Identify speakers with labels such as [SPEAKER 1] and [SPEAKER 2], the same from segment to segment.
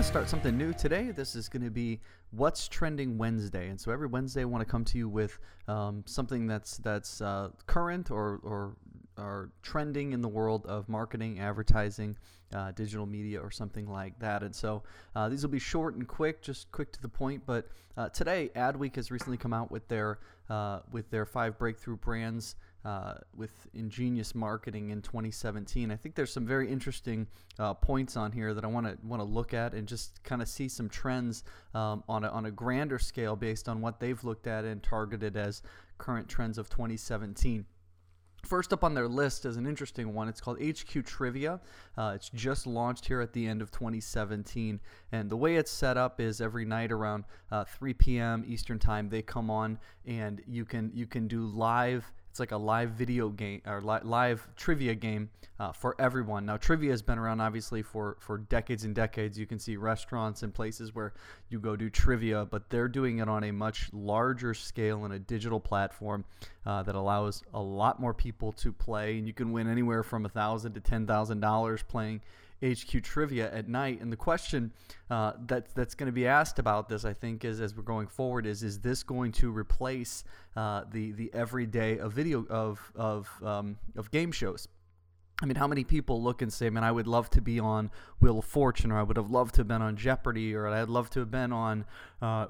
[SPEAKER 1] want to start something new today. This is going to be What's Trending Wednesday. And so every Wednesday, I want to come to you with um, something that's that's uh, current or, or or trending in the world of marketing, advertising, uh, digital media, or something like that. And so uh, these will be short and quick, just quick to the point. But uh, today, Adweek has recently come out with their uh, with their five breakthrough brands uh, with ingenious marketing in 2017. I think there's some very interesting uh, points on here that I want to want to look at and just kind of see some trends um, on a, on a grander scale based on what they've looked at and targeted as current trends of 2017. First up on their list is an interesting one. It's called HQ Trivia. Uh, it's just launched here at the end of 2017. And the way it's set up is every night around uh, 3 p.m. Eastern Time, they come on and you can you can do live it's like a live video game or li- live trivia game uh, for everyone. Now, trivia has been around obviously for, for decades and decades. You can see restaurants and places where you go do trivia, but they're doing it on a much larger scale in a digital platform uh, that allows a lot more people to play. And you can win anywhere from a thousand to ten thousand dollars playing HQ Trivia at night. And the question uh, that that's going to be asked about this, I think, is as we're going forward, is is this going to replace uh, the the everyday of video of of um, of game shows? I mean, how many people look and say, man, I would love to be on Wheel of Fortune, or I would have loved to have been on Jeopardy, or I'd love to have been on uh,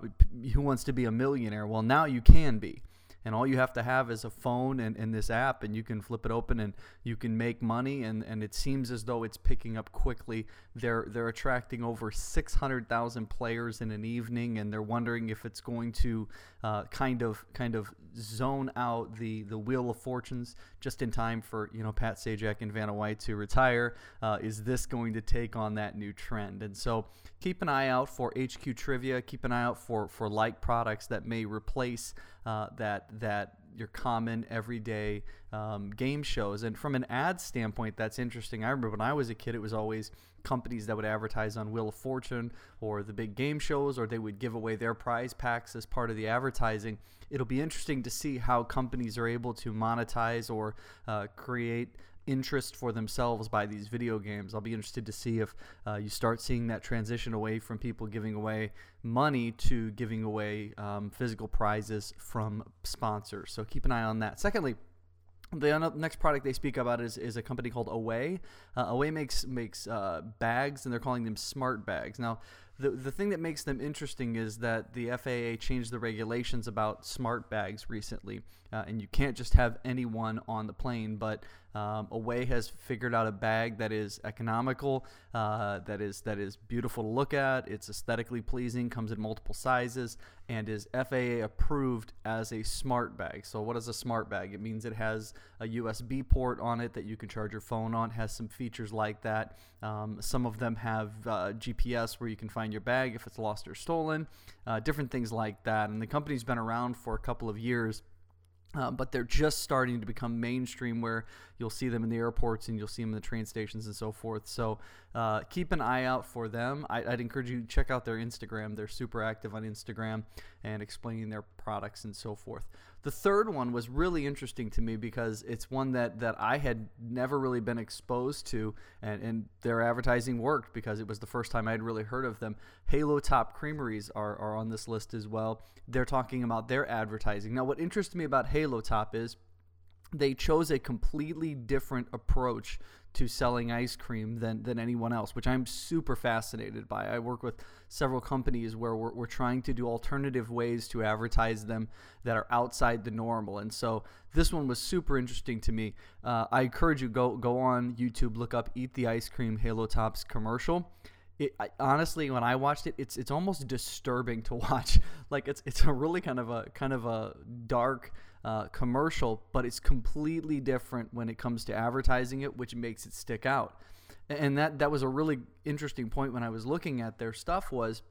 [SPEAKER 1] Who Wants to Be a Millionaire? Well, now you can be and all you have to have is a phone and, and this app and you can flip it open and you can make money and, and it seems as though it's picking up quickly. They're they're attracting over 600,000 players in an evening and they're wondering if it's going to uh, kind of kind of zone out the the wheel of fortunes just in time for you know Pat Sajak and Vanna White to retire. Uh, is this going to take on that new trend? And so keep an eye out for HQ trivia. Keep an eye out for for like products that may replace uh, that that your common everyday um, game shows. And from an ad standpoint, that's interesting. I remember when I was a kid, it was always companies that would advertise on Wheel of Fortune or the big game shows, or they would give away their prize packs as part of the advertising. It'll be interesting to see how companies are able to monetize or uh, create interest for themselves by these video games. I'll be interested to see if uh, you start seeing that transition away from people giving away money to giving away um, physical prizes from sponsors. So keep an eye on that. Secondly, the next product they speak about is, is a company called Away. Uh, Away makes makes uh, bags, and they're calling them smart bags. Now, the the thing that makes them interesting is that the FAA changed the regulations about smart bags recently, uh, and you can't just have anyone on the plane. But um, Away has figured out a bag that is economical, uh, that is that is beautiful to look at. It's aesthetically pleasing, comes in multiple sizes, and is FAA approved as a smart bag. So, what is a smart bag? It means it has a USB port on it that you can charge your phone on. Has some features like that. Um, some of them have uh, GPS where you can find your bag if it's lost or stolen, uh, different things like that. And the company's been around for a couple of years. Uh, but they're just starting to become mainstream where you'll see them in the airports and you'll see them in the train stations and so forth. So uh, keep an eye out for them. I, would encourage you to check out their Instagram. They're super active on Instagram and explaining their products and so forth. The third one was really interesting to me because it's one that, that I had never really been exposed to, and, and their advertising worked because it was the first time I'd really heard of them. Halo Top Creameries are, are on this list as well. They're talking about their advertising. Now, what interests me about Halo Top is they chose a completely different approach to selling ice cream than, than anyone else, which I'm super fascinated by. I work with several companies where we're, we're trying to do alternative ways to advertise them that are outside the normal. And so this one was super interesting to me. Uh, I encourage you go go on YouTube, look up "Eat the Ice Cream" Halo Tops commercial. It, I, honestly, when I watched it, it's it's almost disturbing to watch. Like it's it's a really kind of a kind of a dark uh, commercial, but it's completely different when it comes to advertising it, which makes it stick out. And that that was a really interesting point when I was looking at their stuff was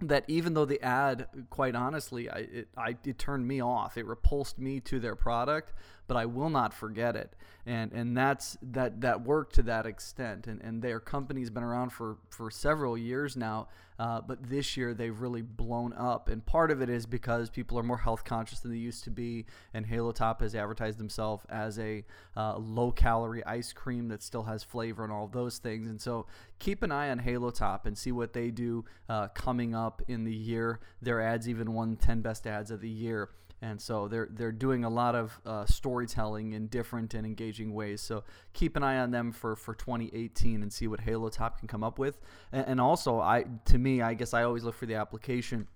[SPEAKER 1] that even though the ad, quite honestly, I, it, I, it turned me off. It repulsed me to their product. But I will not forget it. And and that's that that work to that extent. And and their company's been around for for several years now, uh, but this year they've really blown up. And part of it is because people are more health conscious than they used to be. And Halo Top has advertised themselves as a uh, low calorie ice cream that still has flavor and all those things. And so keep an eye on Halo Top and see what they do uh, coming up in the year. Their ads even won 10 best ads of the year and so they're they're doing a lot of uh, storytelling in different and engaging ways. So keep an eye on them for for 2018 and see what Halo Top can come up with. And, and also, I to me, I guess I always look for the application.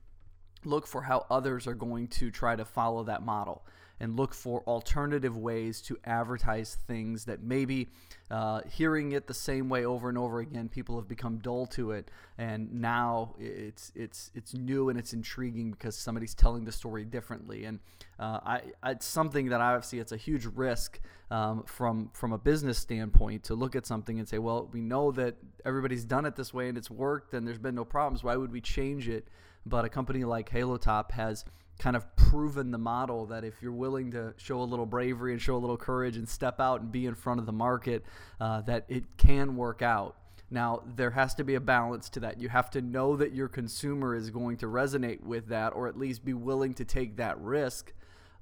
[SPEAKER 1] Look for how others are going to try to follow that model and look for alternative ways to advertise things that maybe uh, hearing it the same way over and over again, people have become dull to it, and now it's it's it's new and it's intriguing because somebody's telling the story differently, and uh, I, it's something that I obviously it's a huge risk um, from from a business standpoint to look at something and say, well, we know that everybody's done it this way and it's worked and there's been no problems. Why would we change it? But a company like HaloTop has kind of proven the model that if you're willing to show a little bravery and show a little courage and step out and be in front of the market, uh, that it can work out. Now, there has to be a balance to that. You have to know that your consumer is going to resonate with that or at least be willing to take that risk.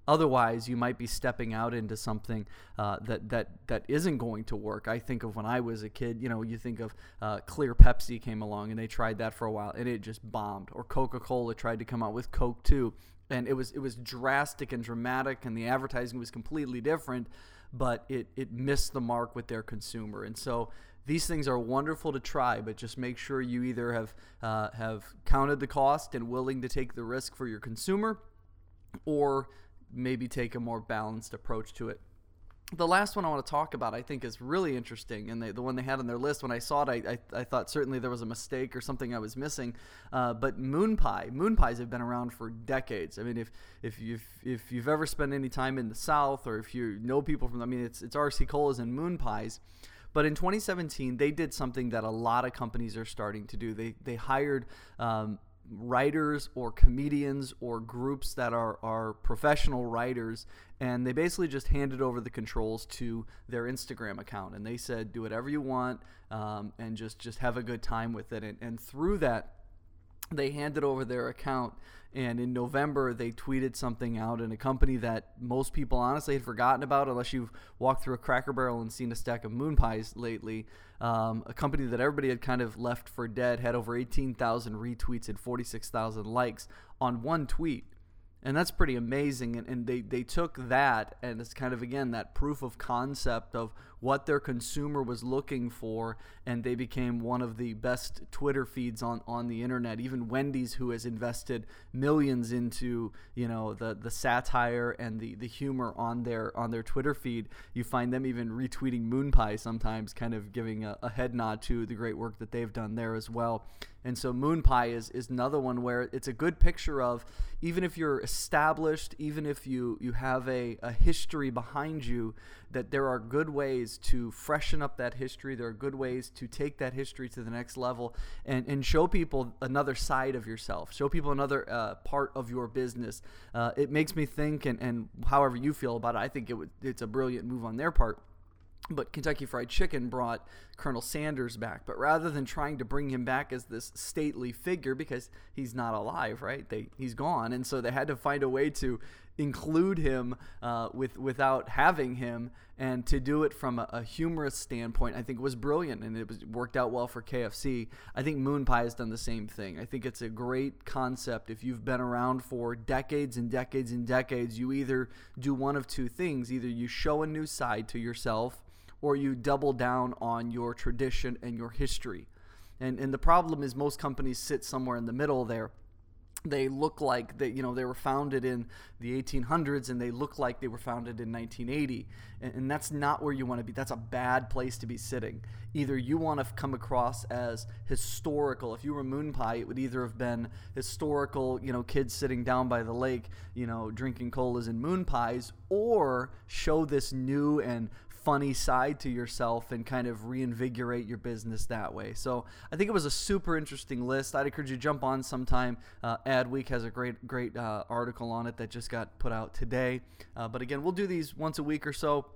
[SPEAKER 1] Otherwise, you might be stepping out into something uh, that that that isn't going to work. I think of when I was a kid. You know, you think of uh, Clear Pepsi came along and they tried that for a while and it just bombed. Or Coca Cola tried to come out with Coke II and it was it was drastic and dramatic and the advertising was completely different but it it missed the mark with their consumer. And so these things are wonderful to try but just make sure you either have uh, have counted the cost and willing to take the risk for your consumer or maybe take a more balanced approach to it the last one I want to talk about, I think, is really interesting, and they, the one they had on their list. When I saw it, I, I, I thought certainly there was a mistake or something I was missing. Uh, but moon pie, moon pies have been around for decades. I mean, if if you've if you've ever spent any time in the South, or if you know people from, I mean, it's it's RC colas and moon pies. But in 2017, they did something that a lot of companies are starting to do. They they hired um, writers or comedians or groups that are, are professional writers and they basically just handed over the controls to their instagram account and they said do whatever you want um, and just just have a good time with it. And, and through that they handed over their account and in November they tweeted something out in a company that most people honestly had forgotten about unless you've walked through a cracker barrel and seen a stack of moon pies lately. Um, a company that everybody had kind of left for dead had over 18,000 retweets and 46,000 likes on one tweet and that's pretty amazing and, and they, they took that and it's kind of again that proof of concept of what their consumer was looking for and they became one of the best twitter feeds on, on the internet. Even wendy's who has invested millions into you know the, the satire and the, the humor on their on their twitter feed you find them even retweeting moon pie sometimes kind of giving a, a head nod to the great work that they've done there as well and so moon pie is, is another one where it's a good picture of even if you're established even if you you have a, a history behind you that there are good ways to freshen up that history. There are good ways to take that history to the next level and, and show people another side of yourself, show people another uh, part of your business. Uh, it makes me think, and, and however you feel about it, I think it would, it's a brilliant move on their part but Kentucky Fried Chicken brought Colonel Sanders back. But rather than trying to bring him back as this stately figure, because he's not alive, right? They he's gone, and so they had to find a way to include him uh, with without having him, and to do it from a, a, humorous standpoint, I think was brilliant, and it was worked out well for KFC. I think Moon Pie has done the same thing. I think it's a great concept. If you've been around for decades and decades and decades, you either do one of two things: either you show a new side to yourself or you double down on your tradition and your history. And, and the problem is most companies sit somewhere in the middle there. They look like they you know they were founded in the 1800s and they look like they were founded in 1980 and, and that's not where you want to be. That's a bad place to be sitting. Either you want to come across as historical. If you were moon pie it would either have been historical you know kids sitting down by the lake you know drinking colas and moon pies or show this new and funny side to yourself and kind of reinvigorate your business that way. So I think it was a super interesting list. I'd encourage you to jump on sometime. Uh, Adweek has a great, great uh, article on it that just got put out today. Uh, but again, we'll do these once a week or so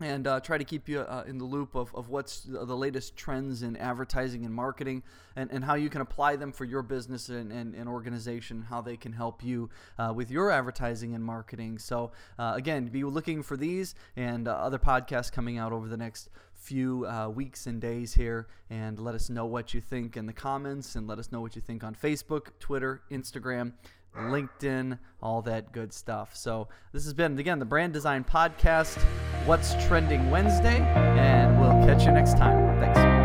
[SPEAKER 1] and uh, try to keep you uh, in the loop of, of what's the latest trends in advertising and marketing and, and how you can apply them for your business and, and, and organization, how they can help you uh, with your advertising and marketing. So, uh, again, be looking for these and uh, other podcasts coming out over the next few uh, weeks and days here and let us know what you think in the comments and let us know what you think on Facebook, Twitter, Instagram. LinkedIn, all that good stuff. So, this has been, again, the Brand Design Podcast. What's Trending Wednesday, and we'll catch you next time. Thanks.